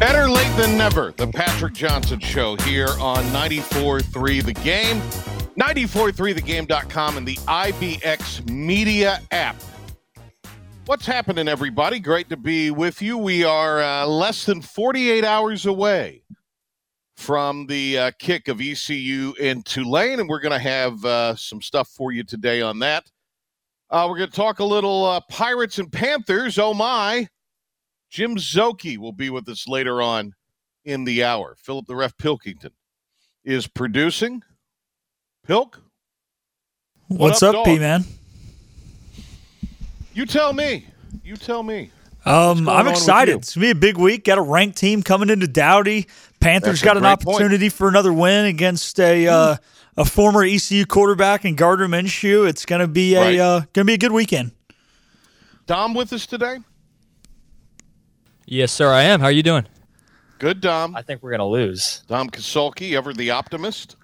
Better late than never. The Patrick Johnson Show here on 94.3 The Game, 94.3thegame.com, and the IBX Media app. What's happening, everybody? Great to be with you. We are uh, less than 48 hours away from the uh, kick of ECU in Tulane, and we're going to have uh, some stuff for you today on that. Uh, we're going to talk a little uh, Pirates and Panthers. Oh, my. Jim Szoke will be with us later on in the hour. Philip the Ref Pilkington is producing. Pilk? What's What up, up. P man? You tell me. You tell me. Um, I'm excited. It's gonna be a big week. Got a ranked team coming into Dowdy. Panthers That's got an great point. opportunity for another win against a uh, a former ECU quarterback and Gardner Minshew. It's gonna be a Right. uh, gonna be a good weekend. Dom with us today? Yes, sir, I am. How are you doing? Good, Dom. I think we're gonna lose. Dom Kasulki, ever the optimist,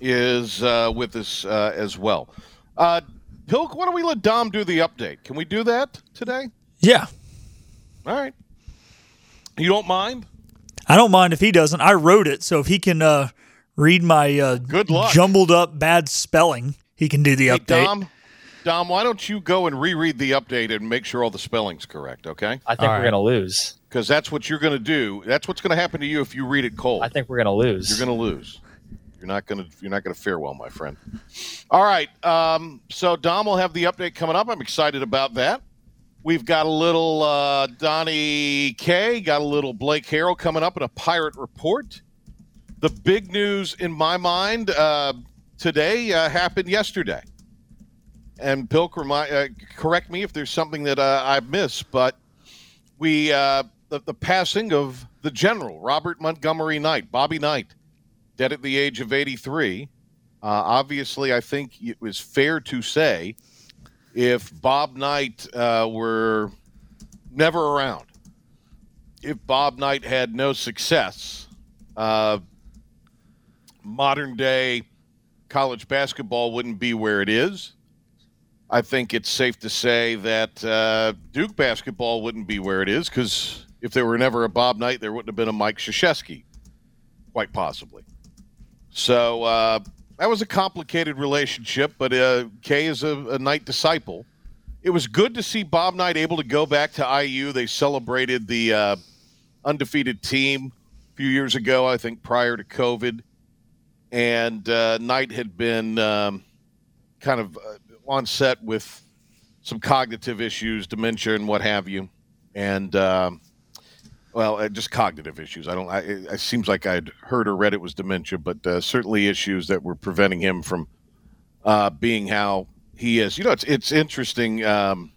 is uh, with us uh, as well. Uh, Pilk, why don't we let Dom do the update? Can we do that today? Yeah, All right. You don't mind? I don't mind if he doesn't. I wrote it, so if he can uh, read my uh, Good luck. jumbled up bad spelling, he can do the Hey, update. Dom, Dom, why don't you go and reread the update and make sure all the spelling's correct, okay? I think All we're right. gonna lose. Because that's what you're going to do. That's what's going to happen to you if you read it cold. I think we're gonna lose. You're going to lose. You're not going to. You're not going to fare well, my friend. All right. Um, so Dom will have the update coming up. I'm excited about that. We've got a little uh, Donnie K. Got a little Blake Harrell coming up in a pirate report. The big news in my mind uh, today uh, happened yesterday. And Pilk, remind, uh, correct me if there's something that uh, I've missed, but we uh, the, the passing of the general Robert Montgomery Knight, Bobby Knight, dead at the age of 83. Uh, obviously, I think it was fair to say if Bob Knight uh, were never around, if Bob Knight had no success, uh, modern day college basketball wouldn't be where it is. I think it's safe to say that uh, Duke basketball wouldn't be where it is because if there were never a Bob Knight, there wouldn't have been a Mike Krzyzewski, quite possibly. So uh, that was a complicated relationship, but uh, Kay is a, a Knight disciple. It was good to see Bob Knight able to go back to IU. They celebrated the uh, undefeated team a few years ago, I think, prior to COVID. And uh, Knight had been um, kind of uh, on set with some cognitive issues, dementia, and what have you, and um, well, uh, just cognitive issues. I don't. I, it, seems like I'd heard or read it was dementia, but uh, certainly issues that were preventing him from uh, being how he is. You know, it's it's interesting um,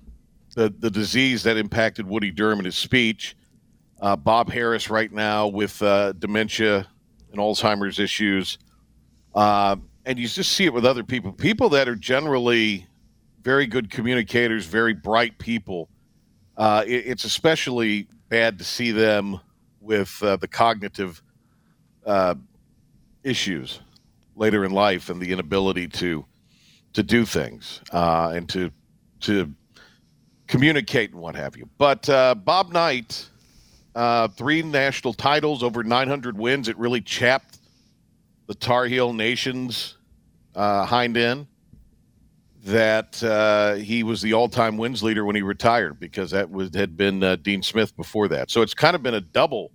the the disease that impacted Woody Durham and his speech. Uh, Bob Harris right now with uh, dementia and Alzheimer's issues. And you just see it with other people, people that are generally very good communicators, very bright people. Uh, it, it's especially bad to see them with uh, the cognitive uh, issues later in life and the inability to to do things uh, and to to communicate and what have you. But uh, Bob Knight, uh, three national titles, over 900 wins. It really chapped the Tar Heel Nation's uh, hind end that uh, he was the all-time wins leader when he retired because that was had been uh, Dean Smith before that. So it's kind of been a double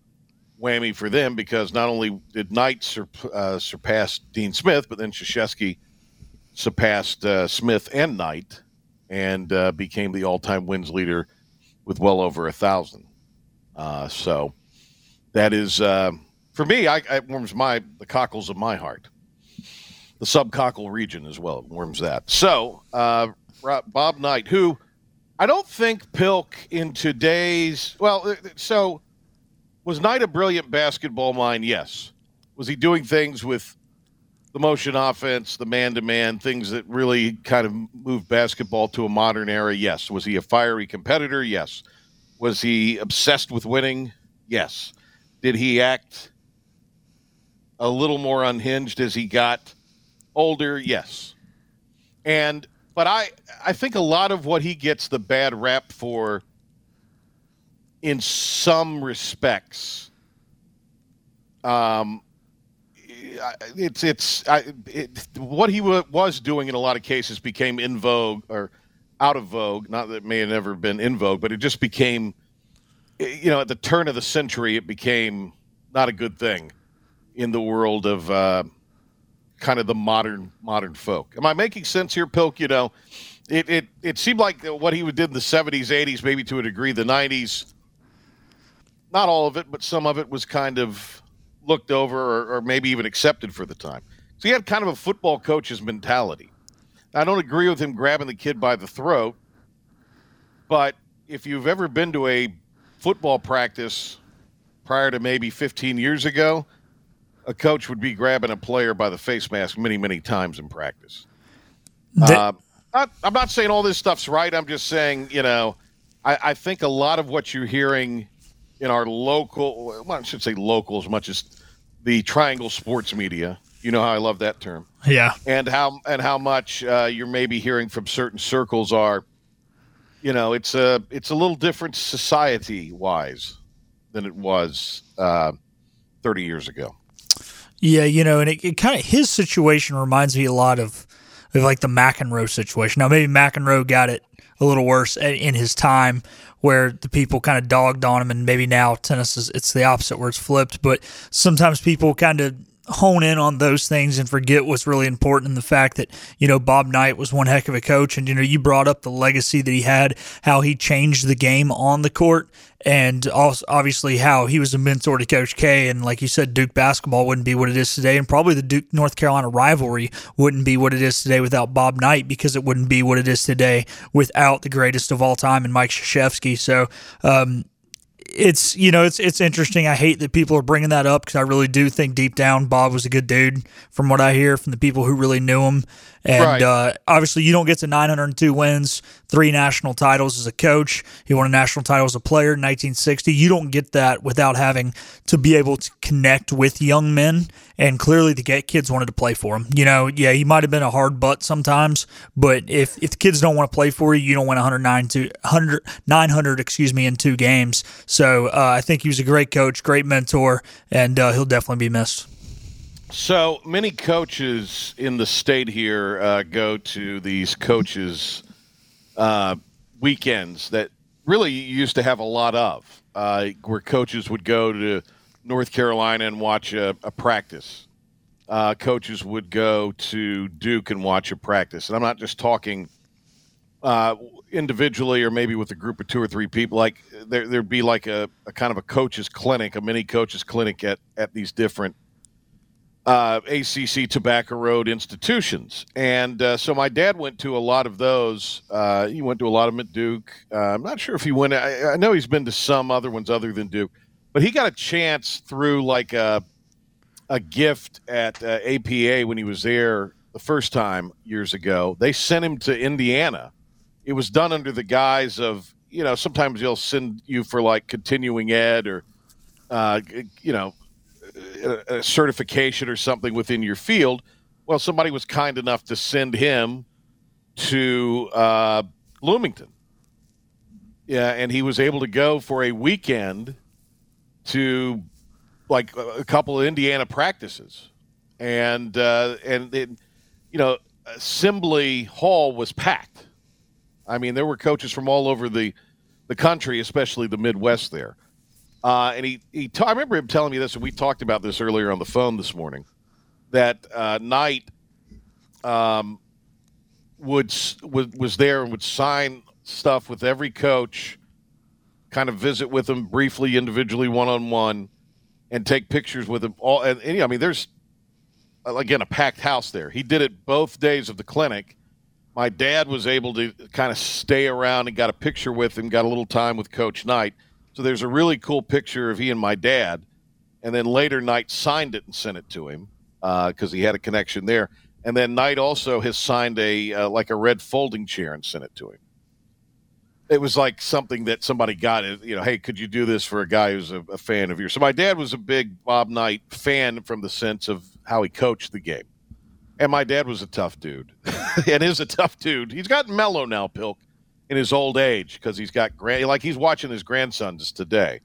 whammy for them because not only did Knight sur- uh, surpass Dean Smith, but then Krzyzewski surpassed uh, Smith and Knight and uh, became the all-time wins leader with well over a thousand. Uh, so that is for me. I, it warms my the cockles of my heart. The subcockle region as well. It warms that. So uh, Bob Knight, who I don't think Pilk in today's well, uh, so Was Knight a brilliant basketball mind? Yes. Was he doing things with the motion offense, the man to man, things that really kind of moved basketball to a modern era? Yes. Was he a fiery competitor? Yes. Was he obsessed with winning? Yes. Did he act a little more unhinged as he got older? Yes. And but I I think a lot of what he gets the bad rap for in some respects um it's it's I, it, what he w- was doing in a lot of cases became in vogue or out of vogue. Not that it may have never been in vogue, but it just became, you know, at the turn of the century, it became not a good thing in the world of uh, kind of the modern modern folk. Am I making sense here, Pilk? You know, it it it seemed like what he did in the '70s, '80s, maybe to a degree, the '90s. Not all of it, but some of it was kind of looked over or, or, maybe even accepted for the time. So he had kind of a football coach's mentality. I don't agree with him grabbing the kid by the throat, but if you've ever been to a football practice prior to maybe 15 years ago, a coach would be grabbing a player by the face mask many, many times in practice. Uh, not, I'm not saying all this stuff's right. I'm just saying, you know, I, I think a lot of what you're hearing in our local, well, I should say local as much as the Triangle sports media. You know how I love that term. Yeah. And how and how much uh, you're maybe hearing from certain circles are, you know, it's a it's a little different society wise than it was uh, 30 years ago. Yeah, you know, and it, it kind of his situation reminds me a lot of, of like the McEnroe situation. Now maybe McEnroe got it a little worse in his time where the people kind of dogged on him, and maybe now tennis is it's the opposite where it's flipped. But sometimes people kind of hone in on those things and forget what's really important in the fact that you know Bob Knight was one heck of a coach and you know you brought up the legacy that he had how he changed the game on the court and also obviously how he was a mentor to Coach K. And like you said, Duke basketball wouldn't be what it is today, and probably the Duke North Carolina rivalry wouldn't be what it is today without Bob Knight, because it wouldn't be what it is today without the greatest of all time and Mike Krzyzewski. So. Um, it's you know it's it's interesting. I hate that people are bringing that up because I really do think deep down Bob was a good dude from what I hear from the people who really knew him. And right. uh, obviously, you don't get to 902 wins, three national titles as a coach. He won a national title as a player in 1960. You don't get that without having to be able to connect with young men. And clearly, the kids wanted to play for him. You know, yeah, he might have been a hard butt sometimes, but if, if the kids don't want to play for you, you don't win 109 to 100, 900, excuse me, in two games. So uh, I think he was a great coach, great mentor, and uh, he'll definitely be missed. So many coaches in the state here uh, go to these coaches' uh, weekends that really used to have a lot of, uh, where coaches would go to North Carolina and watch a, a practice. Uh, coaches would go to Duke and watch a practice. And I'm not just talking uh, individually or maybe with a group of two or three people. Like there, there'd be like a, a kind of a coaches clinic, a mini coaches clinic at, at these different uh, ACC Tobacco Road institutions. And uh, so my dad went to a lot of those. Uh, he went to a lot of them at Duke. Uh, I'm not sure if he went, I, I, know he's been to some other ones other than Duke, but he got a chance through like a, a gift at APA uh, when he was there the first time years ago. They sent him to Indiana. It was done under the guise of, you know, sometimes they'll send you for like continuing ed or, uh, you know, a, certification or something within your field. Well, somebody was kind enough to send him to uh, Bloomington. Yeah, and he was able to go for a weekend to like a couple of Indiana practices, and uh, and it, you know, Assembly Hall was packed. I mean, there were coaches from all over the the country, especially the Midwest there. Uh, and he, he I remember him telling me this, and we talked about this earlier on the phone this morning, that uh, Knight um, would, would was there and would sign stuff with every coach, kind of visit with them briefly, individually, one on one, and take pictures with them. All and, and I mean, there's again a packed house there. He did it both days of the clinic. My dad was able to kind of stay around and got a picture with him, got a little time with Coach Knight So there's a really cool picture of he and my dad, and then later Knight signed it and sent it to him because uh, he had a connection there. And then Knight also has signed a uh, like a red folding chair and sent it to him. It was like something that somebody got. You know, hey, could you do this for a guy who's a, a fan of yours? So my dad was a big Bob Knight fan from the sense of how he coached the game. And my dad was a tough dude, and is a tough dude. He's gotten mellow now, Pilk, in his old age because he's got grand like he's watching his grandsons today,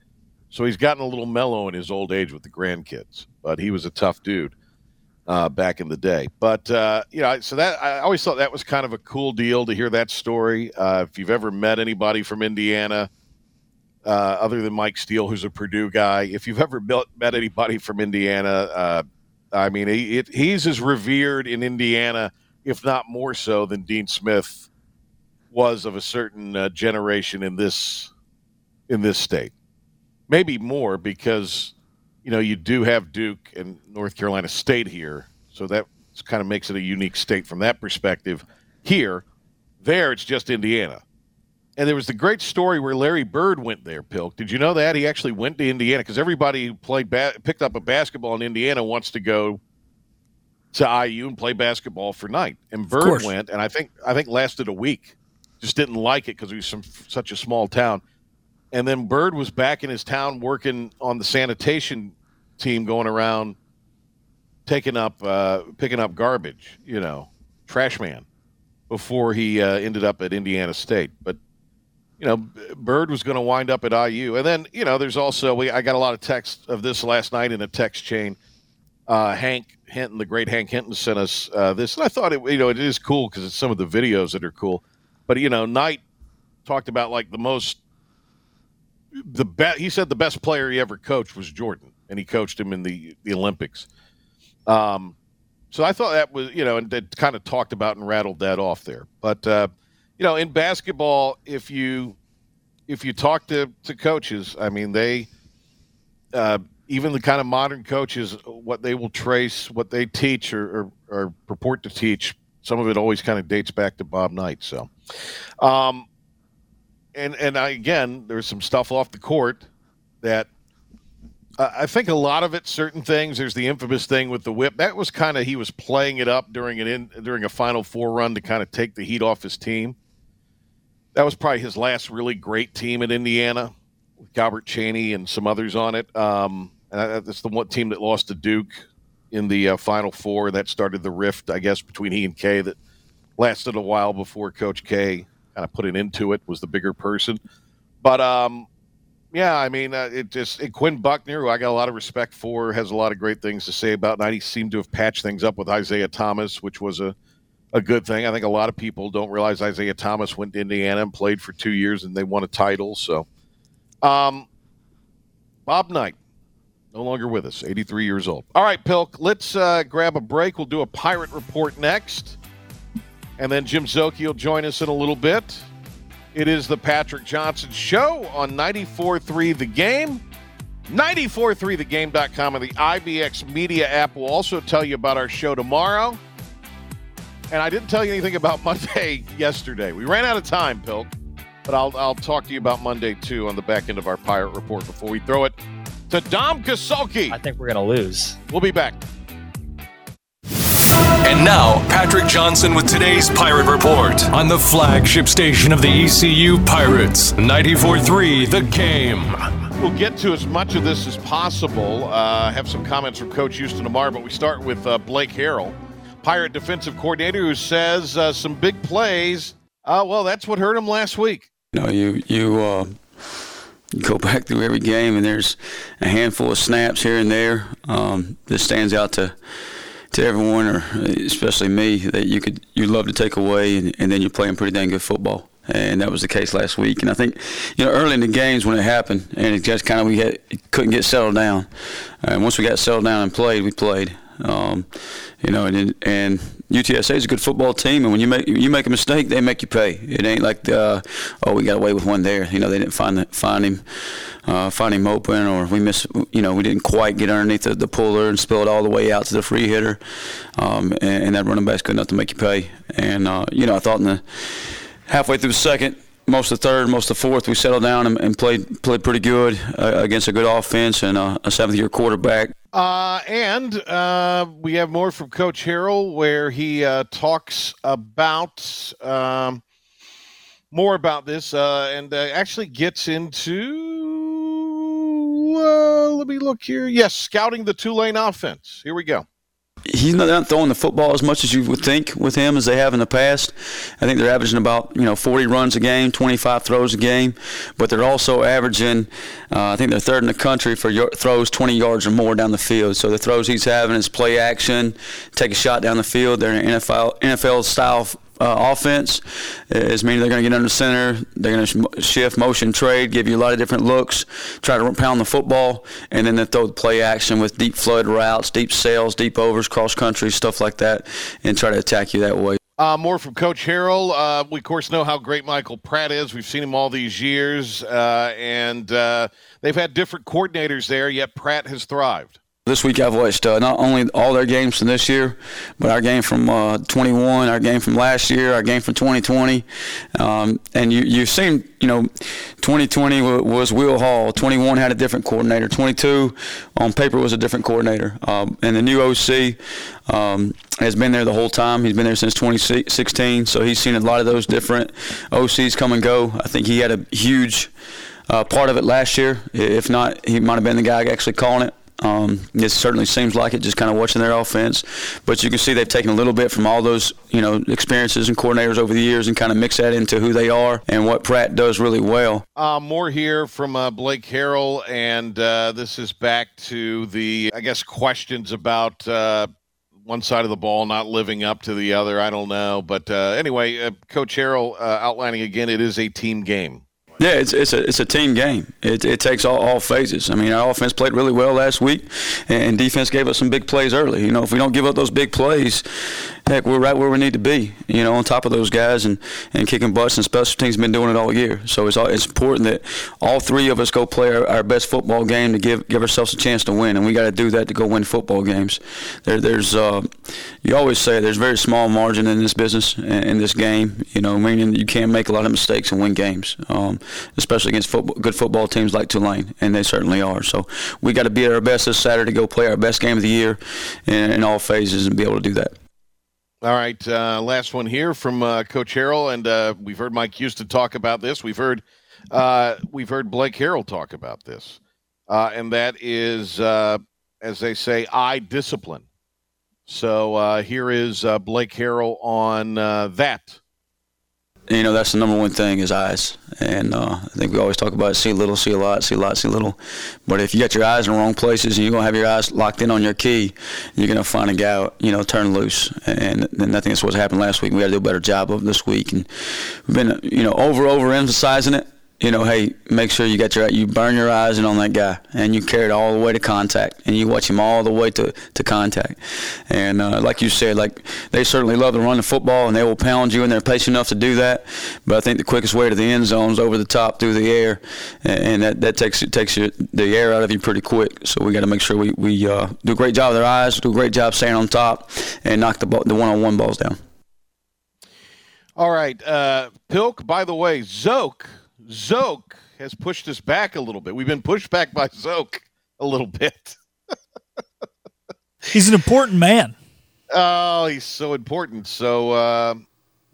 so he's gotten a little mellow in his old age with the grandkids. But he was a tough dude uh, back in the day. But uh, you know, so that I always thought that was kind of a cool deal to hear that story. Uh, if you've ever met anybody from Indiana, uh, other than Mike Steele, who's a Purdue guy, if you've ever met, anybody from Indiana, uh, I mean, he, it, he's as revered in Indiana, if not more so, than Dean Smith was of a certain uh, generation in this in this state. Maybe more because you know, you do have Duke and North Carolina State here, so that kind of makes it a unique state from that perspective. Here, there, it's just Indiana. And there was the great story where Larry Bird went there, Pilk. Did you know that? He actually went to Indiana because everybody who played ba- picked up a basketball in Indiana wants to go to IU and play basketball for Knight. And Bird went, and I think I think lasted a week. Just didn't like it because he was from such a small town. And then Bird was back in his town working on the sanitation team going around taking up uh, picking up garbage, you know, trash man, before he uh, ended up at Indiana State. But you know, Bird was going to wind up at IU, and then you know, there's also we I got a lot of text of this last night in a text chain. Uh, Hank Hinton, the great Hank Hinton, sent us uh, this, and I thought it you know it is cool because it's some of the videos that are cool. But you know, Knight talked about like the most the best. He said the best player he ever coached was Jordan and he coached him in the the Olympics. Um, so I thought that was you know, and that kind of talked about and rattled that off there. But uh, you know, in basketball, if you if you talk to to coaches, I mean, they uh, even the kind of modern coaches, what they will trace, what they teach or, or, or purport to teach, some of it always kind of dates back to Bob Knight. So, um, and and I, again, there's some stuff off the court that I think a lot of it, certain things. There's the infamous thing with the whip. That was kind of he was playing it up during an in, during a Final Four run to kind of take the heat off his team. That was probably his last really great team at Indiana, with Calbert Cheaney and some others on it. Um, and that's the one team that lost to Duke in the uh, Final Four. That started the rift, I guess, between he and K that lasted a while before Coach K kind of put it into it. Was the bigger person, but um, yeah, I mean, uh, it just it, Quinn Buckner, who I got a lot of respect for, has a lot of great things to say about. Knight he seemed to have patched things up with Isiah Thomas, which was a a good thing. I think a lot of people don't realize Isiah Thomas went to Indiana and played for two years, and they won a title. So, um, Bob Knight, no longer with us, 83 years old. All right, Pilk, let's uh, grab a break. We'll do a pirate report next, and then Jim Szoke will join us in a little bit. It is the Patrick Johnson Show on 94.3 The Game. 94.3thegame.com and the IBX Media app will also tell you about our show tomorrow. And I didn't tell you anything about Monday yesterday. We ran out of time, Pilk, but I'll, I'll talk to you about Monday too on the back end of our Pirate Report before we throw it to Dom Kasulki. I think we're going to lose. We'll be back. And now, Patrick Johnson with today's Pirate Report on the flagship station of the ECU Pirates, 94.3 The Game. We'll get to as much of this as possible. Uh, have some comments from Coach Houston tomorrow, but we start with uh, Blake Harrell, Pirate defensive coordinator, who says uh, some big plays. Uh, well, that's what hurt him last week. You know, you you uh, go back through every game, and there's a handful of snaps here and there um, that stands out to to everyone, or especially me, that you could you love to take away, and, and then you're playing pretty dang good football. And that was the case last week. And I think, you know, early in the games when it happened, and it just kind of we had, couldn't get settled down. And once we got settled down and played, we played. Um, you know, and and UTSA is a good football team, and when you make you make a mistake, they make you pay. It ain't like uh, oh we got away with one there. You know, they didn't find the, find him uh, find him open, or we miss you know we didn't quite get underneath the, the puller and spill it all the way out to the free hitter, um, and, and, that running back's good enough to make you pay. And uh, you know, I thought in the halfway through the second most of the third, most of the fourth, we settled down and, and played played pretty good uh, against a good offense and uh, a seventh year quarterback. Uh, and uh, we have more from Coach Harrell, where he uh, talks about um, more about this uh, and uh, actually gets into. Uh, let me look here. Yes, scouting the Tulane offense. Here we go he's not throwing the football as much as you would think with him as they have in the past. I think they're averaging about you know 40 runs a game, 25 throws a game, but they're also averaging. Uh, I think they're third in the country for throws 20 yards or more down the field. So the throws he's having is play action, take a shot down the field. They're an NFL NFL style uh, offense is meaning they're going to get under center, they're going to shift, motion, trade, give you a lot of different looks, try to pound the football, and then they throw the play action with deep flood routes, deep sails, deep overs, cross country, stuff like that, and try to attack you that way. Uh, more from Coach Harrell. Uh, we, of course, know how great Michael Pratt is. We've seen him all these years, uh, and uh, they've had different coordinators there, yet Pratt has thrived. This week I've watched uh, not only all their games from this year, but our game from uh, 21, our game from last year, our game from 2020, um, and you you've seen you know 2020 was Will Hall, 21 had a different coordinator, 22 on paper was a different coordinator, um, and the new OC um, has been there the whole time. He's been there since 2016, so he's seen a lot of those different OCs come and go. I think he had a huge uh, part of it last year. If not, he might have been the guy actually calling it. Um, it certainly seems like it, just kind of watching their offense. But you can see they've taken a little bit from all those, you know, experiences and coordinators over the years, and kind of mix that into who they are and what Pratt does really well. Uh, more here from uh, Blake Harrell, and uh, this is back to the, I guess, questions about uh, one side of the ball not living up to the other. I don't know, but uh, anyway, uh, Coach Harrell outlining again, it is a team game. Yeah, it's it's a it's a team game. It, it takes all, all phases. I mean, our offense played really well last week, and defense gave us some big plays early. You know, if we don't give up those big plays, heck, we're right where we need to be. You know, on top of those guys and, and kicking butts and special teams been doing it all year. So it's all, it's important that all three of us go play our, our best football game to give give ourselves a chance to win, and we got to do that to go win football games. There there's uh, you always say there's very small margin in this business in this game. You know, meaning you can't make a lot of mistakes and win games. Um, especially against football, good football teams like Tulane, and they certainly are. So we got to be at our best this Saturday, to go play our best game of the year in, in all phases, and be able to do that. All right, uh, last one here from uh, Coach Harrell, and uh, we've heard Mike Houston talk about this. We've heard uh, we've heard Blake Harrell talk about this, uh, and that is, uh, as they say, eye discipline. So here is Blake Harrell on that you know that's the number one thing is eyes and uh, i think we always talk about see little see a lot see a lot see little. But if you got your eyes in the wrong places and you're to have your eyes locked in on your key you're to find a guy you know turn loose. And, and i think that's what's happened last week. We got to do a better job of this week. And we've been you know over over emphasizing it you know, hey, make sure you got your you burn your eyes in on that guy, and you carry it all the way to contact, and you watch him all the way to, to contact. And uh, like you said, like they certainly love to run the football, and they will pound you, and they're patient enough to do that. But I think the quickest way to the end zone is over the top through the air, and that, that takes takes you, the air out of you pretty quick. So we got to make sure we we uh, do a great job with our eyes, do a great job staying on top, and knock the ball, the one-on-one balls down. All right, uh, Pilk. By the way, Zoke Zoke has pushed us back a little bit. We've been pushed back by Zoke a little bit. he's an important man. Oh, he's so important. So uh,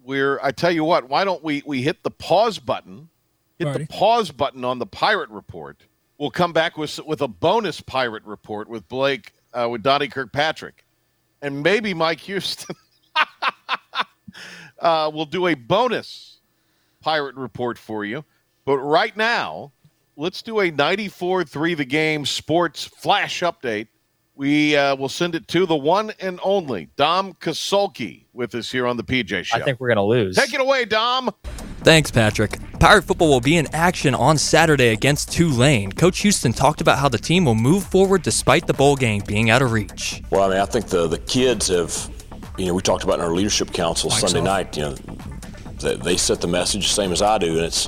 we're. I tell you what. Why don't we we hit the pause button? Hit Alrighty. the pause button on the pirate report. We'll come back with with a bonus pirate report with Blake uh, with Donnie Kirkpatrick, and maybe Mike Houston. uh, we'll do a bonus pirate report for you. But right now, let's do a 94 3 the game sports flash update. We uh, will send it to the one and only Dom Kasulki with us here on the PJ Show. I think we're going to lose. Take it away, Dom. Thanks, Patrick. Pirate football will be in action on Saturday against Tulane. Coach Houston talked about how the team will move forward despite the bowl game being out of reach. Well, I mean, I think the, the kids have, you know, we talked about in our leadership council Mike's Sunday off. night, you know, they, they set the message the same as I do, and it's,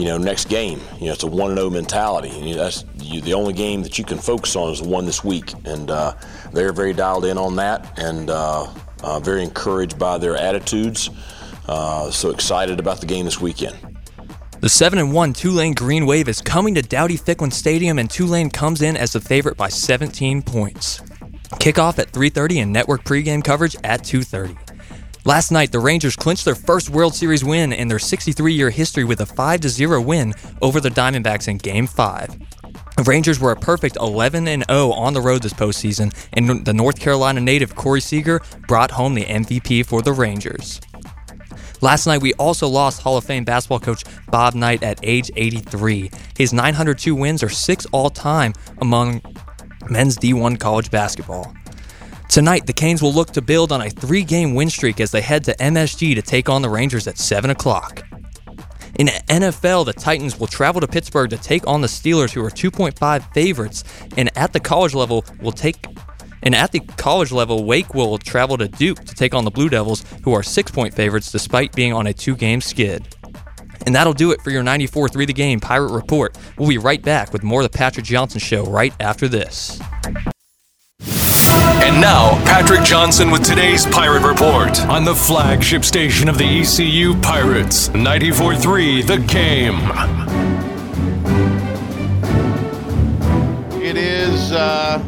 you know, next game. You know, it's a one zero mentality, and you that's you, the only game that you can focus on is the one this week, and uh, they're very dialed in on that, and uh, uh, very encouraged by their attitudes. Uh, so excited about the game this weekend. The 7 and 1 Tulane Green Wave is coming to Dowdy Ficklen Stadium and Tulane comes in as the favorite by 17 points. Kickoff at 3:30 and network pregame coverage at 2:30. Last night, the Rangers clinched their first World Series win in their 63-year history with a 5-0 win over the Diamondbacks in Game 5. The Rangers were a perfect 11 0 on the road this postseason, and the North Carolina native Corey Seager brought home the MVP for the Rangers. Last night, we also lost Hall of Fame basketball coach Bob Knight at age 83. His 902 wins are six all time among men's D1 college basketball. Tonight, the Canes will look to build on a three game win streak as they head to MSG to take on the Rangers at 7 o'clock. In NFL, the Titans will travel to Pittsburgh to take on the Steelers, who are 2.5 favorites, and at the college level will take and at the college level, Wake will travel to Duke to take on the Blue Devils, who are six point favorites despite being on a two game skid. And that'll do it for your 94 3 the game Pirate Report. We'll be right back with more of the Patrick Johnson Show right after this. And now, Patrick Johnson with today's Pirate Report on the flagship station of the ECU Pirates, 94.3 The Game. It is uh,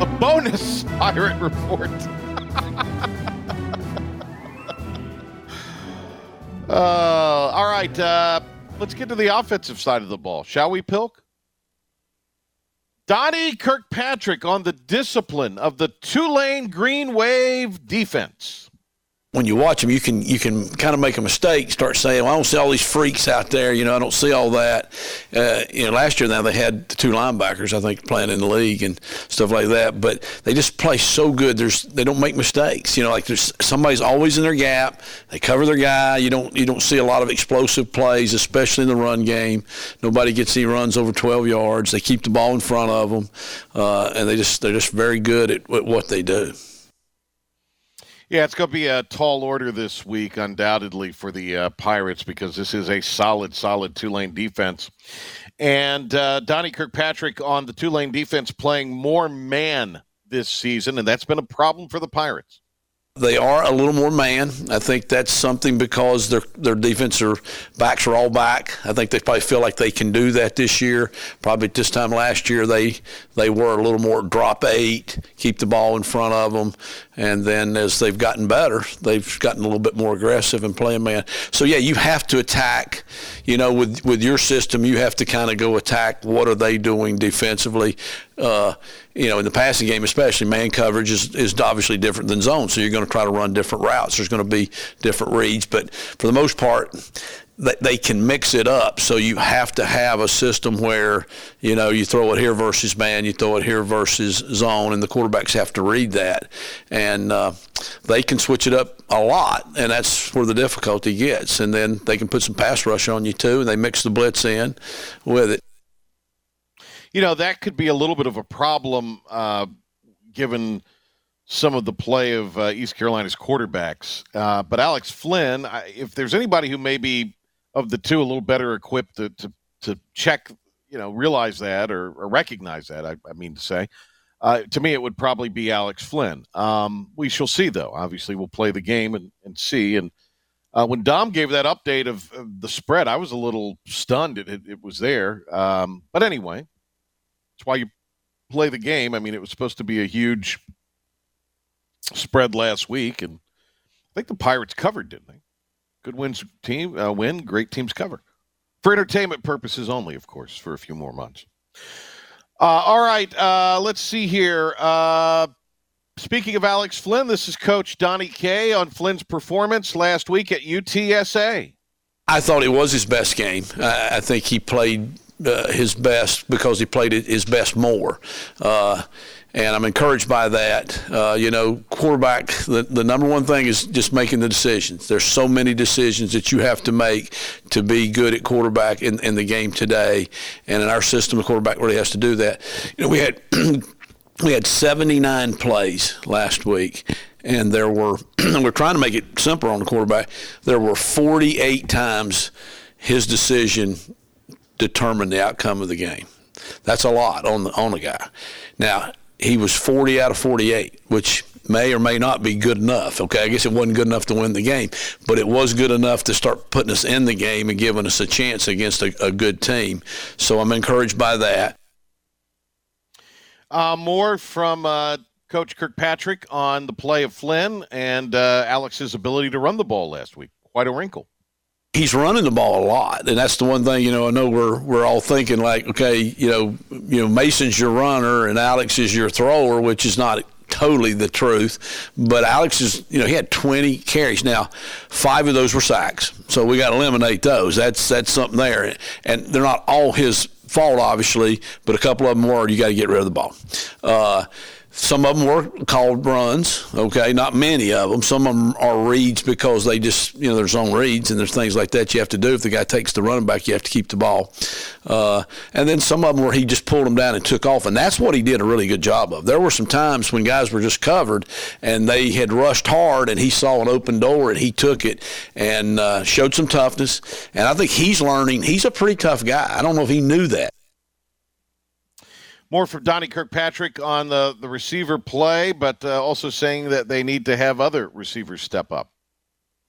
a bonus Pirate Report. uh, all right, uh, let's get to the offensive side of the ball, shall we, Pilk? Donnie Kirkpatrick on the discipline of the Tulane Green Wave defense when you watch them, you can you can kind of make a mistake, start saying, "Well, I don't see all these freaks out there." You know, I don't see all that. Uh, you know, last year now they had the two linebackers, I think, playing in the league and stuff like that. But they just play so good. There's they don't make mistakes. You know, like there's somebody's always in their gap. They cover their guy. You don't you don't see a lot of explosive plays, especially in the run game. Nobody gets any runs over 12 yards. They keep the ball in front of them, uh, and they just they're just very good at, at what they do. Yeah, it's going to be a tall order this week, undoubtedly, for the uh, Pirates because this is a solid, solid Tulane defense. And uh, Donnie Kirkpatrick on the Tulane defense playing more man this season, and that's been a problem for the Pirates. They are a little more man. I think that's something because their their defensive backs are all back. I think they probably feel like they can do that this year. Probably this time last year they they were a little more drop eight, keep the ball in front of them, and then as they've gotten better, they've gotten a little bit more aggressive and playing man. So yeah, you have to attack. You know, with with your system, you have to kind of go attack. What are they doing defensively? Uh, you know, in the passing game, especially man coverage is, is obviously different than zone. So you're going to try to run different routes. There's going to be different reads, but for the most part, they can mix it up. So you have to have a system where, you know, you throw it here versus man, you throw it here versus zone, and the quarterbacks have to read that. And uh, they can switch it up a lot, and that's where the difficulty gets. And then they can put some pass rush on you too, and they mix the blitz in with it you know that could be a little bit of a problem uh, given some of the play of uh, East Carolina's quarterbacks. Uh, but Alex Flynn, I, if there's anybody who may be of the two a little better equipped to to, to check, you know, realize that or, or recognize that, I, I, mean to say. Uh, to me, it would probably be Alex Flynn. Um, we shall see, though. Obviously, we'll play the game and, and see. And uh, when Dom gave that update of, of, the spread, I was a little stunned. It, it, it was there. Um, but anyway, why you play the game. I mean, it was supposed to be a huge spread last week, and I think the Pirates covered, didn't they? Good wins team uh, win, great teams cover for entertainment purposes only, of course, for a few more months. Uh, all right, uh, let's see here. Uh, speaking of Alex Flynn, this is Coach Donnie Kay on Flynn's performance last week at UTSA. I thought it was his best game. I think he played uh, his best because he played his best more. Uh, and I'm encouraged by that. Uh, you know, quarterback, the, the number one thing is just making the decisions. There's so many decisions that you have to make to be good at quarterback in, in the game today. And in our system, the quarterback really has to do that. You know, we had we had 79 plays last week, and there were we're trying to make it simpler on the quarterback. There were 48 times his decision determine the outcome of the game. That's a lot on the on a guy. Now he was 40 out of 48, which may or may not be good enough. Okay, I guess it wasn't good enough to win the game, but it was good enough to start putting us in the game and giving us a chance against a, a good team. So I'm encouraged by that. Uh, more from uh, Coach Kirkpatrick on the play of Flynn and uh, Alex's ability to run the ball last week. Quite a wrinkle he's running the ball a lot, and that's the one thing you know. I know we're we're all thinking like, okay, you know, you know, Mason's your runner and Alex is your thrower, which is not totally the truth. But Alex is, you know, he had 20 carries. Now, five of those were sacks, so we got to eliminate those. That's that's something there, and they're not all his fault, obviously, but a couple of them were. You got to get rid of the ball. Uh, some of them were called runs, okay, not many of them. Some of them are reads because they just, you know, there's on reads and there's things like that you have to do. If the guy takes the running back, you have to keep the ball. Uh, and then some of them where he just pulled them down and took off. And that's what he did a really good job of. There were some times when guys were just covered and they had rushed hard and he saw an open door and he took it and uh, showed some toughness. And I think he's learning. He's a pretty tough guy. I don't know if he knew that. More from Donnie Kirkpatrick on the, the receiver play, but uh, also saying that they need to have other receivers step up.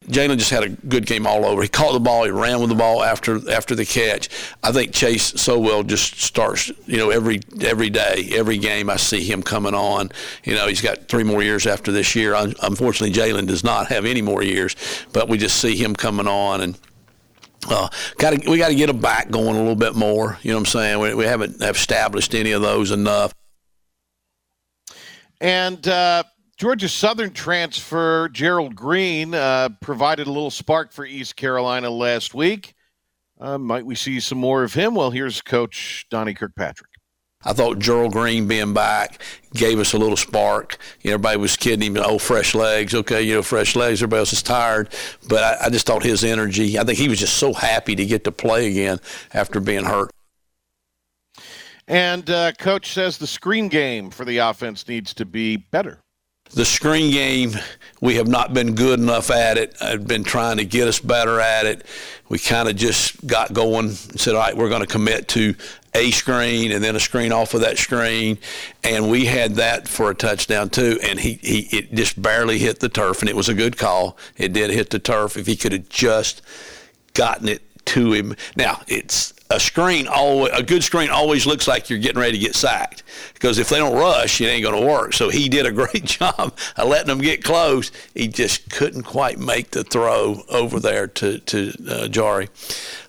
Jalen just had a good game all over. He caught the ball. He ran with the ball after after the catch. I think Chase Sowell just starts. You know, every every day, every game, I see him coming on. You know, he's got three more years after this year. Unfortunately, Jalen does not have any more years, but we just see him coming on and uh, got we got to get them back going a little bit more. You know what I'm saying? We, we haven't established any of those enough. And uh, Georgia Southern transfer Gerald Green uh, provided a little spark for East Carolina last week. Uh, might we see some more of him? Well, here's Coach Donnie Kirkpatrick. I thought Gerald Green being back gave us a little spark. You know, everybody was kidding him, oh, fresh legs. Okay, you know, fresh legs. Everybody else is tired. But I, I just thought his energy, I think he was just so happy to get to play again after being hurt. And uh, coach says the screen game for the offense needs to be better. The screen game, we have not been good enough at it. I've been trying to get us better at it. We kind of just got going and said, all right, we're going to commit to a screen and then a screen off of that screen, and we had that for a touchdown too. And he, he it just barely hit the turf, and it was a good call. It did hit the turf. If he could have just gotten it to him, now it's a screen always a good screen always looks like you're getting ready to get sacked because if they don't rush, it ain't going to work. So he did a great job of letting them get close. He just couldn't quite make the throw over there to to uh, Jari.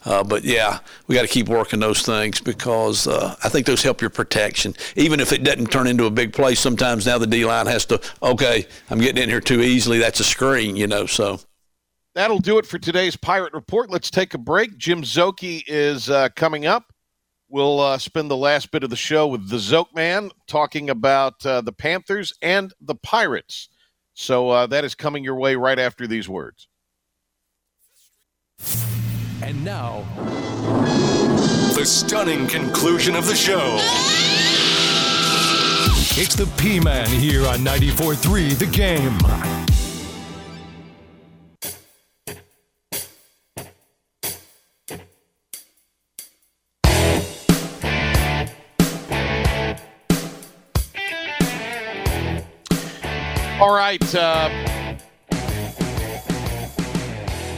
Uh, but yeah, we got to keep working those things because uh, I think those help your protection. Even if it doesn't turn into a big play, sometimes now the D line has to. Okay, I'm getting in here too easily. That's a screen, you know. So. That'll do it for today's Pirate Report. Let's take a break. Jim Szoke is uh, coming up. We'll uh, spend the last bit of the show with the Zoke Man talking about uh, the Panthers and the Pirates. So uh, that is coming your way right after these words. And now, the stunning conclusion of the show. It's the P Man here on 94.3 The Game. All right. Uh,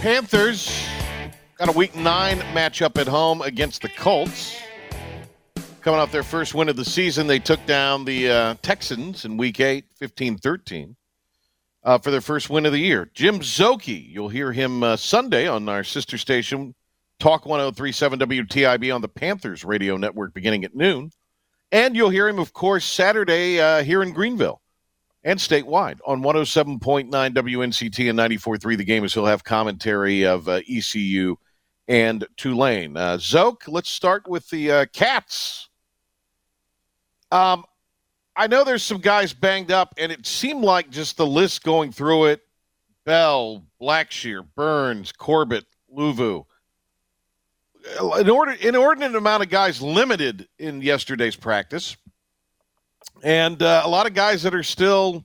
Panthers got a week nine matchup at home against the Colts. Coming off their first win of the season, they took down the uh, Texans in week eight, 15 13, uh, for their first win of the year. Jim Szoke, you'll hear him uh, Sunday on our sister station, Talk 1037 WTIB on the Panthers radio network beginning at noon. And you'll hear him, of course, Saturday uh, here in Greenville and statewide on 107.9 WNCT and 94.3 The Game, as he'll have commentary of uh, ECU and Tulane. Uh, Zoke, let's start with the uh, Cats. Um, I know there's some guys banged up, and it seemed like just the list going through it Bell, Blackshear, Burns, Corbett, Luvu. An order, inordinate amount of guys limited in yesterday's practice and uh, a lot of guys that are still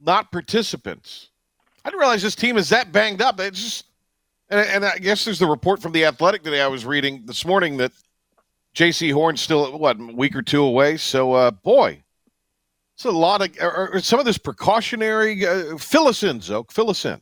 not participants. I didn't realize this team is that banged up. It's just, and, and I guess there's the report from the Athletic today I was reading this morning that Jaycee Horn's still what a week or two away. So, uh, boy, It's a lot of or, or some of this precautionary. Uh, fill us in, Zoke. Fill us in.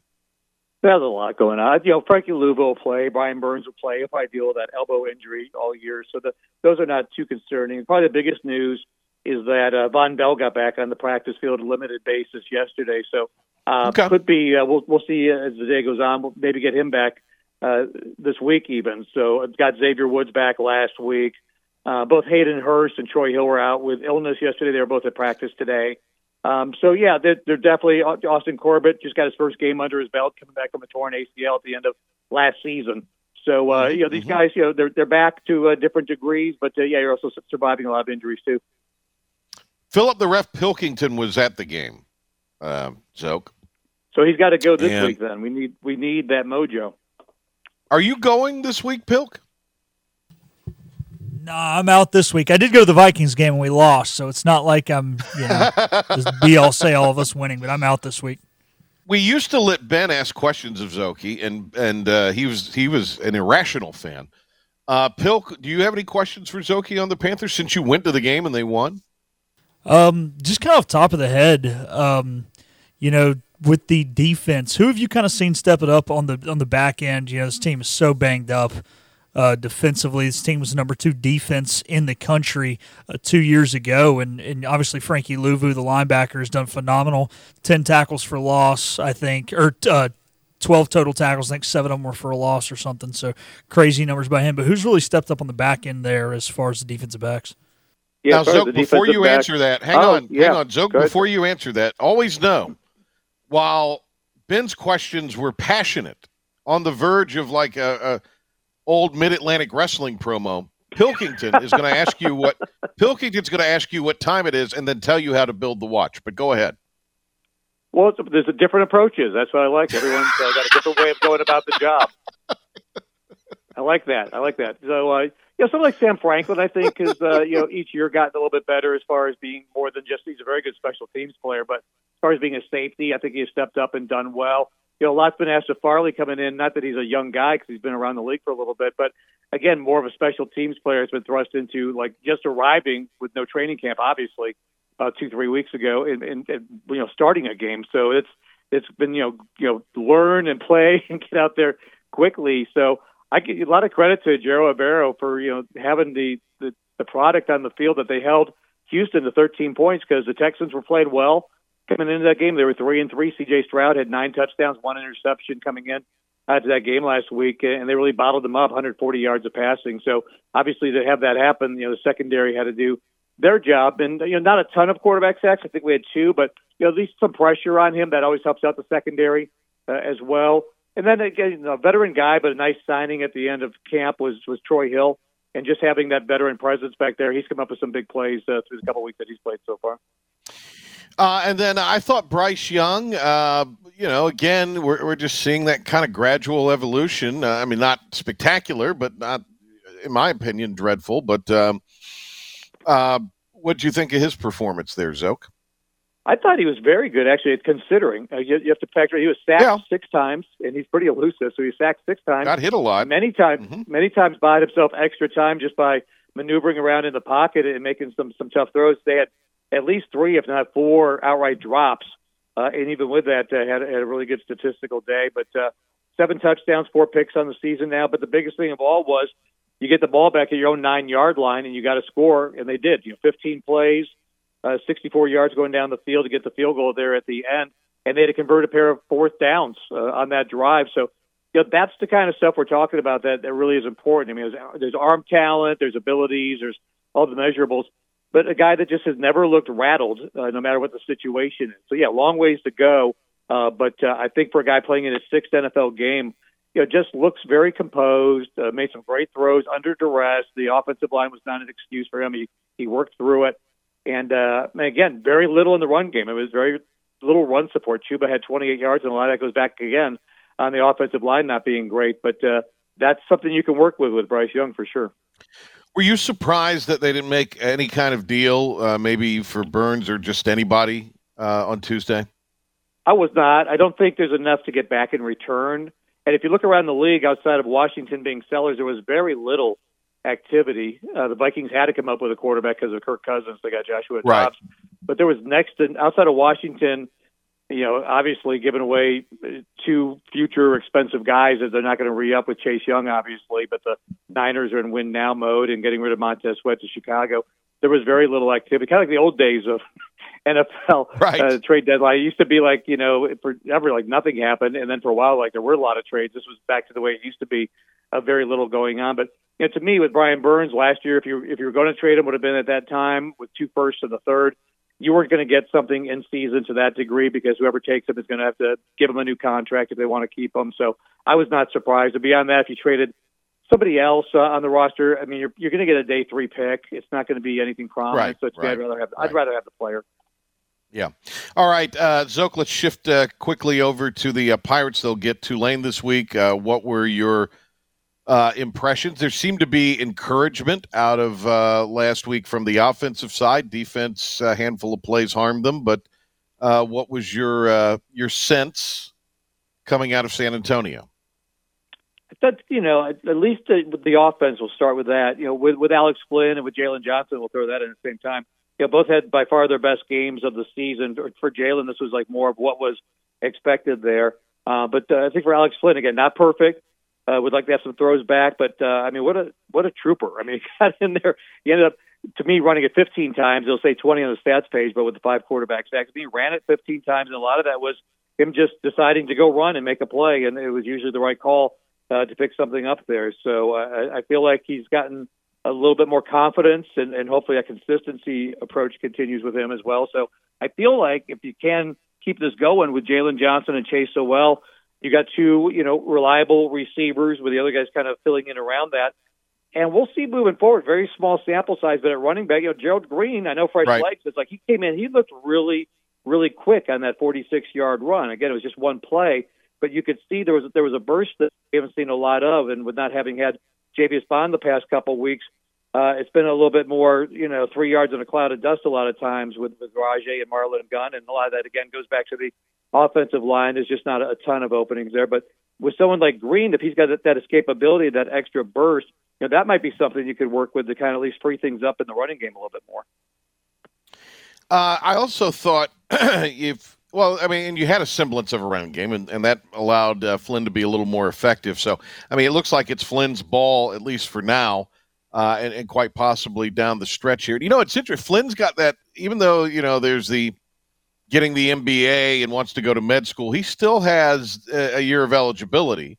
There's a lot going on. You know, Frankie Luvu will play. Brian Burns will play if I deal with that elbow injury all year. So the, those are not too concerning. Probably the biggest news is that uh, Vonn Bell got back on the practice field limited basis yesterday. So uh, okay. could be uh, we'll we'll see as the day goes on. We'll maybe get him back uh, this week even. So it's got Xavier Woods back last week. Uh, both Hayden Hurst and Troy Hill were out with illness yesterday. They were both at practice today. Um, so yeah, they're, they're definitely Austin Corbett just got his first game under his belt, coming back from a torn ACL at the end of last season. So uh, you know these mm-hmm. guys, you know they're they're back to uh, different degrees, but uh, yeah, you're also surviving a lot of injuries too. Philip the ref Pilkington was at the game, uh, Zoke. So he's got to go this and week. Then we need we need that mojo. Are you going this week, Pilk? Nah, I'm out this week. I did go to the Vikings game and we lost, so it's not like I'm, you know, just be all say all of us winning. But I'm out this week. We used to let Ben ask questions of Zoki, and and uh, he was he was an irrational fan. Uh, Pilk, do you have any questions for Zoki on the Panthers since you went to the game and they won? Um, just kind of top of the head, um, you know, with the defense, who have you kind of seen step it up on the on the back end? You know, this team is so banged up uh, defensively. This team was number two defense in the country uh, two years ago, and, and obviously Frankie Luvu, the linebacker, has done phenomenal. Ten tackles for loss, I think, or uh, 12 total tackles. I think seven of them were for a loss or something. So crazy numbers by him. But who's really stepped up on the back end there as far as the defensive backs? Yeah, now, Zoke, before you back. answer that, hang oh, on, yeah. hang on, Zoke, before you answer that, always know while Ben's questions were passionate, on the verge of like a, a old Mid Atlantic Wrestling promo. Pilkington is going to ask you what Pilkington's going to ask you what time it is, and then tell you how to build the watch. But go ahead. Well, there's a different approaches. That's what I like. Everyone's uh, got a different way of going about the job. I like that. I like that. So, uh, you know, someone like Sam Franklin, I think, has uh, you know each year gotten a little bit better as far as being more than just he's a very good special teams player, but as far as being a safety, I think he's stepped up and done well you know, a lot's been asked of Farley coming in. Not that he's a young guy because he's been around the league for a little bit, but again, more of a special teams player has been thrust into like just arriving with no training camp, obviously, about two three weeks ago, and, and, and you know, starting a game. So it's it's been you know you know learn and play and get out there quickly. So I give a lot of credit to Ejiro Evero for you know having the, the the product on the field that they held Houston to 13 points because the Texans were played well coming into that game. They were three and three. C.J. Stroud had nine touchdowns, one interception coming in uh, to that game last week, and they really bottled them up, 140 yards of passing. So obviously, to have that happen, you know, the secondary had to do their job, and you know, not a ton of quarterback sacks. I think we had two, but you know, at least some pressure on him that always helps out the secondary uh, as well. And then again, a veteran guy, but a nice signing at the end of camp was was Troy Hill, and just having that veteran presence back there, he's come up with some big plays uh, through the couple weeks that he's played so far. Uh, and then I thought Bryce Young, uh, you know, again, we're, we're just seeing that kind of gradual evolution. Uh, I mean, not spectacular, but not, in my opinion, dreadful. But um, uh, what do you think of his performance there, Zoke? I thought he was very good, actually, considering. Uh, you, you, have to factor he was sacked yeah. six times, and he's pretty elusive, so he sacked six times. Got hit a lot. Many times, mm-hmm. many times bought himself extra time just by maneuvering around in the pocket and making some some tough throws. They had at least three, if not four, outright drops. Uh, and even with that, uh, had, had a really good statistical day. But uh, seven touchdowns, four picks on the season now. But the biggest thing of all was you get the ball back at your own nine yard line and you got to score, and they did. You know, 15 plays, uh, 64 yards going down the field to get the field goal there at the end, and they had to convert a pair of fourth downs uh, on that drive. So. You know, that's the kind of stuff we're talking about that, that really is important. I mean, there's, there's arm talent, there's abilities, there's all the measurables but a guy that just has never looked rattled, uh, no matter what the situation is. So yeah, long ways to go. Uh, but uh, I think for a guy playing in his sixth NFL game, you know, just looks very composed. Uh, made some great throws under duress. The offensive line was not an excuse for him. He he worked through it, and uh, again, very little in the run game. It was very little run support. Chuba had 28 yards, and a lot of that goes back again on the offensive line not being great. But uh, that's something you can work with with Bryce Young for sure. Were you surprised that they didn't make any kind of deal, uh, maybe for Burns or just anybody uh, on Tuesday? I was not. I don't think there's enough to get back in return. And if you look around the league outside of Washington being sellers, there was very little activity. Uh, the Vikings had to come up with a quarterback because of Kirk Cousins. They got Joshua right. Dobbs. but there was next to outside of Washington you know, obviously giving away two future expensive guys as they're not going to re up with Chase Young, obviously, but the Niners are in win now mode and getting rid of Montez Sweat to Chicago. There was very little activity, kind of like the old days of NFL right. uh, trade deadline. It used to be like, you know, for forever, like nothing happened. And then for a while, like there were a lot of trades. This was back to the way it used to be, uh, very little going on. But, you know, to me, with Brian Burns last year, if you if you were going to trade him, would have been at that time with two firsts and the third you weren't going to get something in season to that degree because whoever takes him is going to have to give him a new contract if they want to keep him. So I was not surprised. And beyond that, if you traded somebody else uh, on the roster, I mean, you're you're going to get a day three pick. It's not going to be anything prominent. Right, so it's, right, I'd rather have right. I'd rather have the player. Yeah. All right, uh, Zoke. Let's shift uh, quickly over to the uh, Pirates. They'll get Tulane this week. Uh, what were your uh, impressions. There seemed to be encouragement out of uh, last week from the offensive side. Defense, a handful of plays harmed them, but uh, what was your uh, your sense coming out of San Antonio? That you know, at, at least the, the offense will start with that. You know, with with Alex Flynn and with Jalen Johnson, we'll throw that in at the same time. You know, both had by far their best games of the season. For, for Jalen, this was like more of what was expected there. Uh, but uh, I think for Alex Flynn, again, not perfect. Uh, would like to have some throws back, but uh, I mean, what a what a trooper! I mean, he got in there. He ended up, to me, running it 15 times. They'll say 20 on the stats page, but with the five quarterback sacks, he ran it 15 times, and a lot of that was him just deciding to go run and make a play, and it was usually the right call uh, to pick something up there. So uh, I feel like he's gotten a little bit more confidence, and, and hopefully that consistency approach continues with him as well. So I feel like if you can keep this going with Jalen Johnson and Chase Sowell you got two, you know, reliable receivers with the other guys kind of filling in around that. And we'll see moving forward. Very small sample size, but at running back, you know, Gerald Green, I know fresh right. legs. It's like he came in, he looked really, really quick on that 46 yard run. Again, it was just one play, but you could see there was there was a burst that we haven't seen a lot of, and with not having had Javius Bond the past couple of weeks, uh, it's been a little bit more, you know, three yards in a cloud of dust a lot of times with with Rahjai and Marlon Gunn, and a lot of that again goes back to the offensive line. There's just not a ton of openings there. But with someone like Green, if he's got that, that escapability, that extra burst, you know, that might be something you could work with to kind of at least free things up in the running game a little bit more. Uh, I also thought if well, I mean, you had a semblance of a running game, and, and that allowed uh, Flynn to be a little more effective. So, I mean, it looks like it's Flynn's ball at least for now, uh, and, and quite possibly down the stretch here. You know, it's interesting. Flynn's got that, even though you know there's the getting the MBA and wants to go to med school, he still has a, year of eligibility.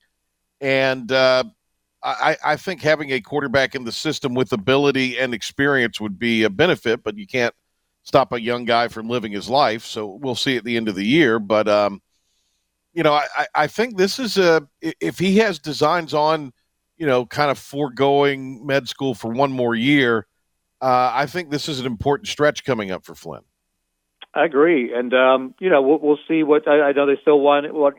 And uh, I, I, think having a quarterback in the system with ability and experience would be a benefit, but you can't stop a young guy from living his life. So we'll see at the end of the year. But, um, you know, I, I think this is a, if he has designs on, you know, kind of foregoing med school for one more year, uh, I think this is an important stretch coming up for Flynn. I agree, and um, you know we'll, we'll see what I, I know. They still want, want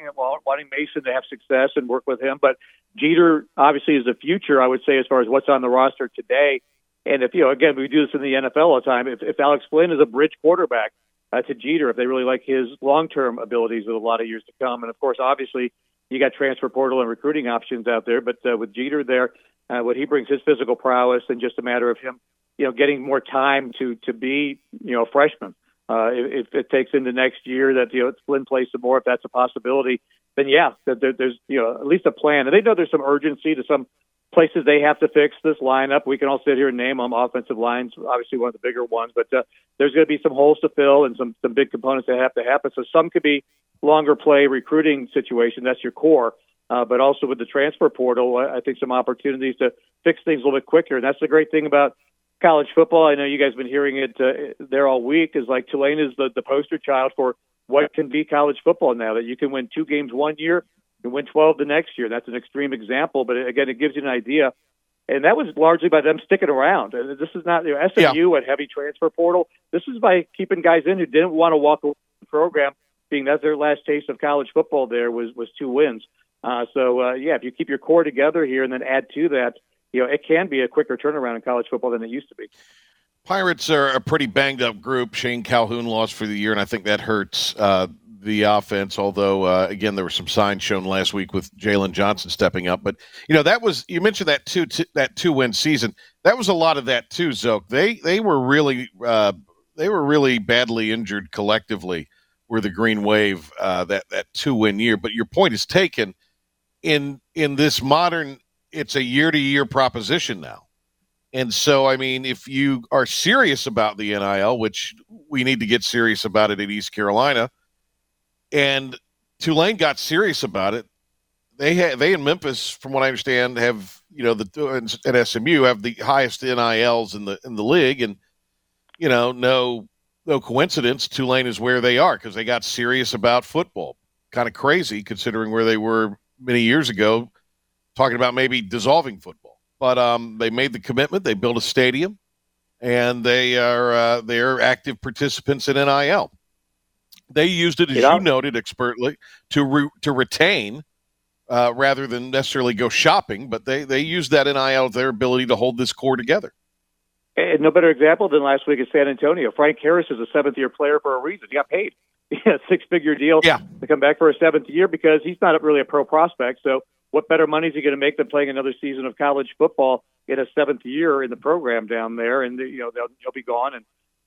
wanting Mason to have success and work with him, but Jeter obviously is the future. I would say as far as what's on the roster today, and if you know, again, we do this in the NFL all the time. If, if Alex Flynn is a bridge quarterback uh, to Jeter, if they really like his long-term abilities with a lot of years to come, and of course, obviously, you got transfer portal and recruiting options out there, but uh, with Jeter there, uh, what he brings his physical prowess, and just a matter of him, you know, getting more time to to be you know a freshman. Uh, if, if it takes into next year that you know Flynn plays some more, if that's a possibility, then yeah, that there, there's you know at least a plan. And they know there's some urgency to some places they have to fix this lineup. We can all sit here and name them. Offensive lines, obviously one of the bigger ones, but uh, there's going to be some holes to fill and some some big components that have to happen. So some could be longer play recruiting situation. That's your core. Uh, but also with the transfer portal, I think some opportunities to fix things a little bit quicker. And that's the great thing about college football. I know you guys have been hearing it uh, there all week. Is like Tulane is the, the poster child for what can be college football now. That you can win two games one year and win 12 the next year. That's an extreme example, but again, it gives you an idea. And that was largely by them sticking around. And this is not you know, SMU yeah. and heavy transfer portal. This is by keeping guys in who didn't want to walk away from the program, being that their last taste of college football there was was two wins. Uh, so uh, yeah, if you keep your core together here and then add to that you know, it can be a quicker turnaround in college football than it used to be. Pirates are a pretty banged up group. Shane Calhoun lost for the year, and I think that hurts uh, the offense. Although, uh, again, there were some signs shown last week with Jalen Johnson stepping up. But you know, that was you mentioned that two t- that two win season. That was a lot of that too, Zoke. They they were really uh, they were really badly injured collectively. Were the Green Wave uh, that that two win year? But your point is taken. In in this modern, it's a year to year proposition now. And so, I mean, if you are serious about the NIL, which we need to get serious about it at East Carolina, and Tulane got serious about it, they ha- they in Memphis, from what I understand, have you know the at SMU have the highest NILs in the in the league, and you know no no coincidence Tulane is where they are because they got serious about football. Kind of crazy considering where they were many years ago, talking about maybe dissolving football. But um, they made the commitment. They built a stadium, and they are uh, they are active participants in NIL. They used it, as you noted expertly, to re- to retain uh, rather than necessarily go shopping. But they they used that NIL their ability to hold this core together. And no better example than last week at San Antonio. Frank Harris is a seventh year player for a reason. He got paid. He had a six figure deal yeah. to come back for a seventh year because he's not really a pro prospect. So what better money is he going to make than playing another season of college football in a seventh year in the program down there? And you know they'll, he'll be gone, and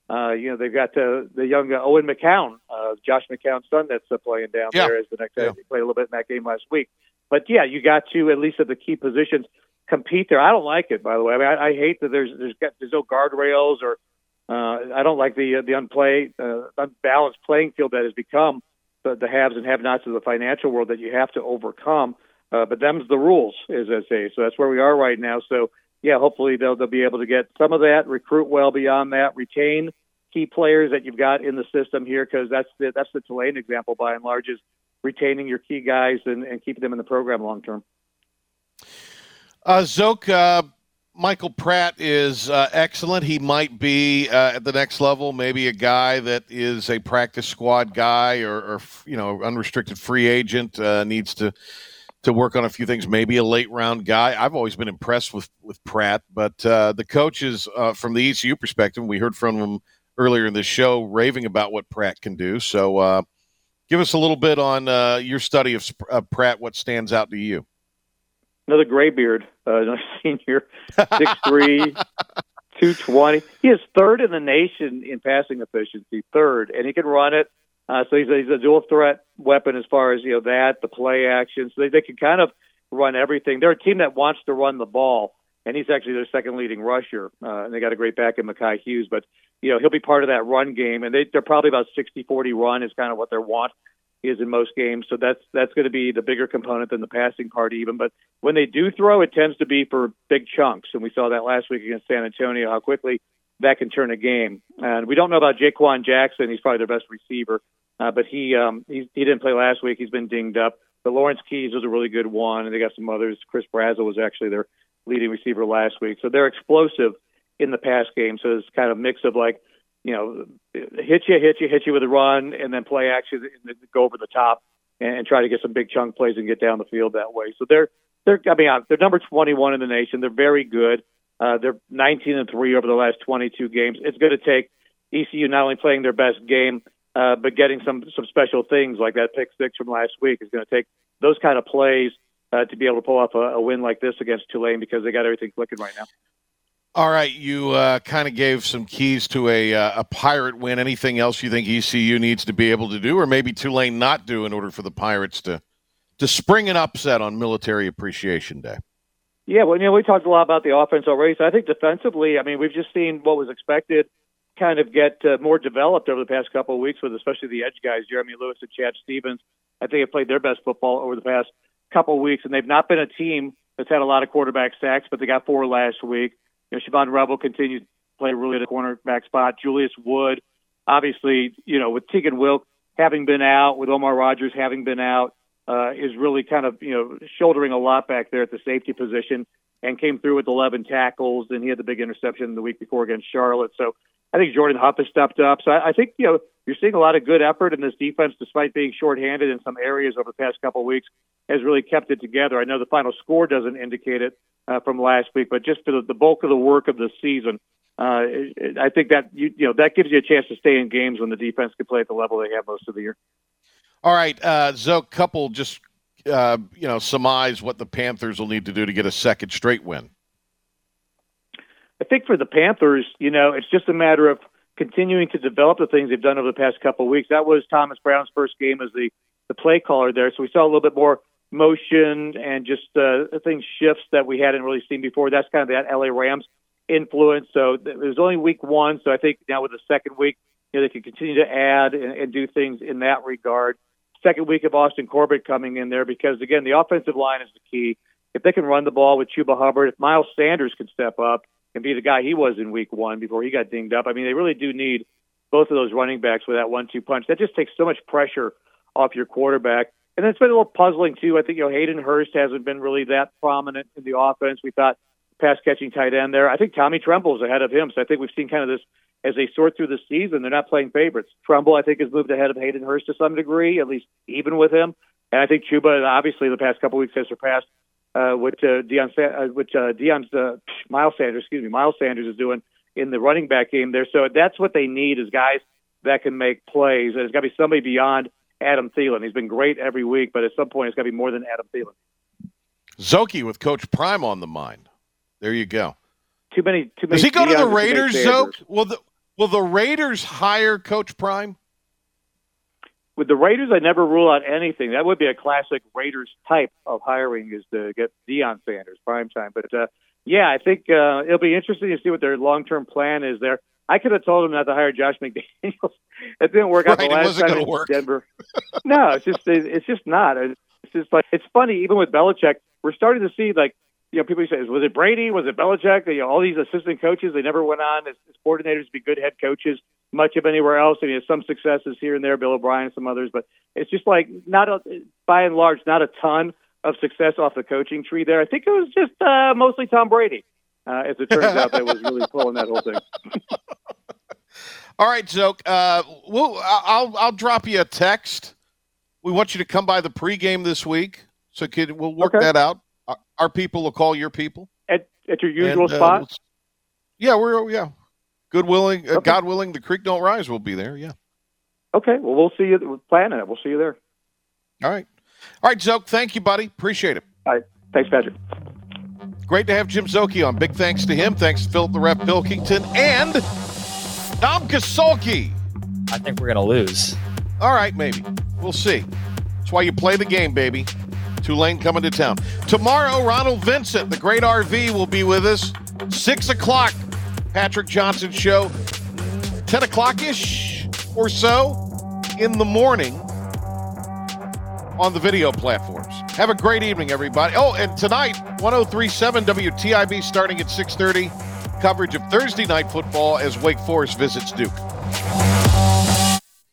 uh, you know they've got uh, the young uh, Owen McCown, uh, Josh McCown's son, that's uh, playing down yeah. there as the next. Yeah. He played a little bit in that game last week, but yeah, you got to at least at the key positions compete there. I don't like it, by the way. I mean, I, I hate that there's there's got, there's no guardrails or uh, I don't like the uh, the unplay uh, unbalanced playing field that has become the, the haves and have-nots of the financial world that you have to overcome. Uh, but them's the rules, as I say. So that's where we are right now. So yeah, hopefully they'll they'll be able to get some of that, recruit well beyond that, retain key players that you've got in the system here, because that's the that's the Tulane example by and large is retaining your key guys and, and keeping them in the program long term. Uh, Zoke, uh, Michael Pratt is uh, excellent. He might be uh, at the next level, maybe a guy that is a practice squad guy or, or you know, unrestricted free agent, uh, needs to to work on a few things. Maybe a late round guy. I've always been impressed with with Pratt, but uh, the coaches from the ECU perspective, we heard from him earlier in the show, raving about what Pratt can do. So, give us a little bit on your study of Pratt. What stands out to you? another graybeard, uh, another senior, six three, two twenty. He is third in the nation in passing efficiency, third, and he can run it. Uh, so he's a, he's a dual threat weapon as far as you know that the play action. So they, they can kind of run everything. They're a team that wants to run the ball, and he's actually their second leading rusher. Uh, and they got a great back in Makhi Hughes, but you know he'll be part of that run game, and they, they're probably about 60-40 run is kind of what they want is in most games. So that's that's going to be the bigger component than the passing part even. But when they do throw, it tends to be for big chunks, and we saw that last week against San Antonio how quickly that can turn a game. And we don't know about Jha'Quan Jackson; he's probably their best receiver, uh, but he um, he he didn't play last week. He's been dinged up. But Lawrence Keys was a really good one, and they got some others. Chris Brazzell was actually their leading receiver last week, so they're explosive in the pass game. So it's kind of a mix of like you know, hit you, hit you, hit you with a run, and then play action and go over the top and, and try to get some big chunk plays and get down the field that way. So they're they're I mean they're number 21 in the nation. They're very good. Uh, they're 19 and three over the last 22 games. It's going to take ECU not only playing their best game, uh, but getting some some special things like that pick six from last week is going to take those kind of plays uh, to be able to pull off a, a win like this against Tulane because they got everything clicking right now. All right, you uh, kind of gave some keys to a uh, a pirate win. Anything else you think ECU needs to be able to do, or maybe Tulane not do, in order for the Pirates to to spring an upset on Military Appreciation Day? Yeah, well, you know, we talked a lot about the offense already. So I think defensively, I mean, we've just seen what was expected kind of get uh, more developed over the past couple of weeks, with especially the edge guys, Jeremy Lewis and Chad Stevens. I think have played their best football over the past couple of weeks, and they've not been a team that's had a lot of quarterback sacks, but they got four last week. You know, Shavon Revel continues to play really at the cornerback spot. Julius Wood, obviously, you know, with Teagan Wilk having been out, with Omar Rogers having been out, uh, is really kind of, you know, shouldering a lot back there at the safety position and came through with 11 tackles. And he had the big interception the week before against Charlotte. So I think Jordan Huff has stepped up. So I, I think, you know, you're seeing a lot of good effort in this defense, despite being shorthanded in some areas over the past couple of weeks, has really kept it together. I know the final score doesn't indicate it, uh, from last week, but just for the, the bulk of the work of the season, uh, I think that you, you know that gives you a chance to stay in games when the defense can play at the level they have most of the year. All right, uh, Zoe, couple just uh, you know surmise what the Panthers will need to do to get a second straight win. I think for the Panthers, you know, it's just a matter of continuing to develop the things they've done over the past couple of weeks. That was Thomas Brown's first game as the the play caller there, so we saw a little bit more motion and just uh, things shifts that we hadn't really seen before. That's kind of that LA Rams influence. So it was only week one, so I think now with the second week, you know, they can continue to add and, and do things in that regard. Second week of Austin Corbett coming in there because again, the offensive line is the key. If they can run the ball with Chuba Hubbard, if Miles Sanders can step up and be the guy he was in week one before he got dinged up, I mean, they really do need both of those running backs with that one-two punch. That just takes so much pressure off your quarterback. And it's been a little puzzling too. I think you know Hayden Hurst hasn't been really that prominent in the offense. We thought pass catching tight end there. I think Tommy Tremble is ahead of him. So I think we've seen kind of this as they sort through the season. They're not playing favorites. Tremble, I think, has moved ahead of Hayden Hurst to some degree, at least even with him. And I think Chuba, obviously, the past couple weeks has surpassed uh, what uh, Deion, uh, what uh, Deion's uh, Miles Sanders, excuse me, Miles Sanders is doing in the running back game there. So that's what they need is guys that can make plays. And it's got to be somebody beyond Adam Thielen. He's been great every week, but at some point, it's got to be more than Adam Thielen. Zoki with Coach Prime on the mind. There you go. Too many. Too many. Does he go to the Raiders, Zoke? Will the Will the Raiders hire Coach Prime? With the Raiders, I never rule out anything. That would be a classic Raiders type of hiring is to get Deion Sanders prime time. But uh, yeah, I think uh, it'll be interesting to see what their long term plan is there. I could have told him not to hire Josh McDaniels. it didn't work out right, the last time in work. Denver. no, it's just it's just not. It's just like it's funny. Even with Belichick, we're starting to see like you know people say was it Brady, was it Belichick? You know, all these assistant coaches they never went on as, as coordinators to be good head coaches much of anywhere else. And I mean, some successes here and there, Bill O'Brien, some others, but it's just like not a by and large not a ton of success off the coaching tree there. I think it was just uh, mostly Tom Brady. Uh, as it turns out, that was really pulling that whole thing. All right, Zoke. Uh, we'll, I'll I'll drop you a text. We want you to come by the pregame this week, so could, we'll work Okay. that out. Our, our people will call your people. At at your usual And, uh, spot. we'll- yeah, we're yeah. Good willing, uh, God willing, the creek don't rise. We'll be there. Yeah. Okay, well we'll see you. We're planning it. We'll see you there. All right. All right, Zoke. Thank you, buddy. Appreciate it. All right, thanks, Patrick. Great to have Jim Szoke on. Big thanks to him. Thanks to Philip the Rep Pilkington and Dom Kasolki. I think we're gonna lose. All right, maybe. We'll see. That's why you play the game, baby. Tulane coming to town. Tomorrow, Ronald Vincent, the great RV, will be with us. Six o'clock, Patrick Johnson show. 10 o'clock ish or so in the morning on the video platforms. Have a great evening, everybody. Oh, and tonight, 1037 WTIB starting at 6:30. Coverage of Thursday night football as Wake Forest visits Duke.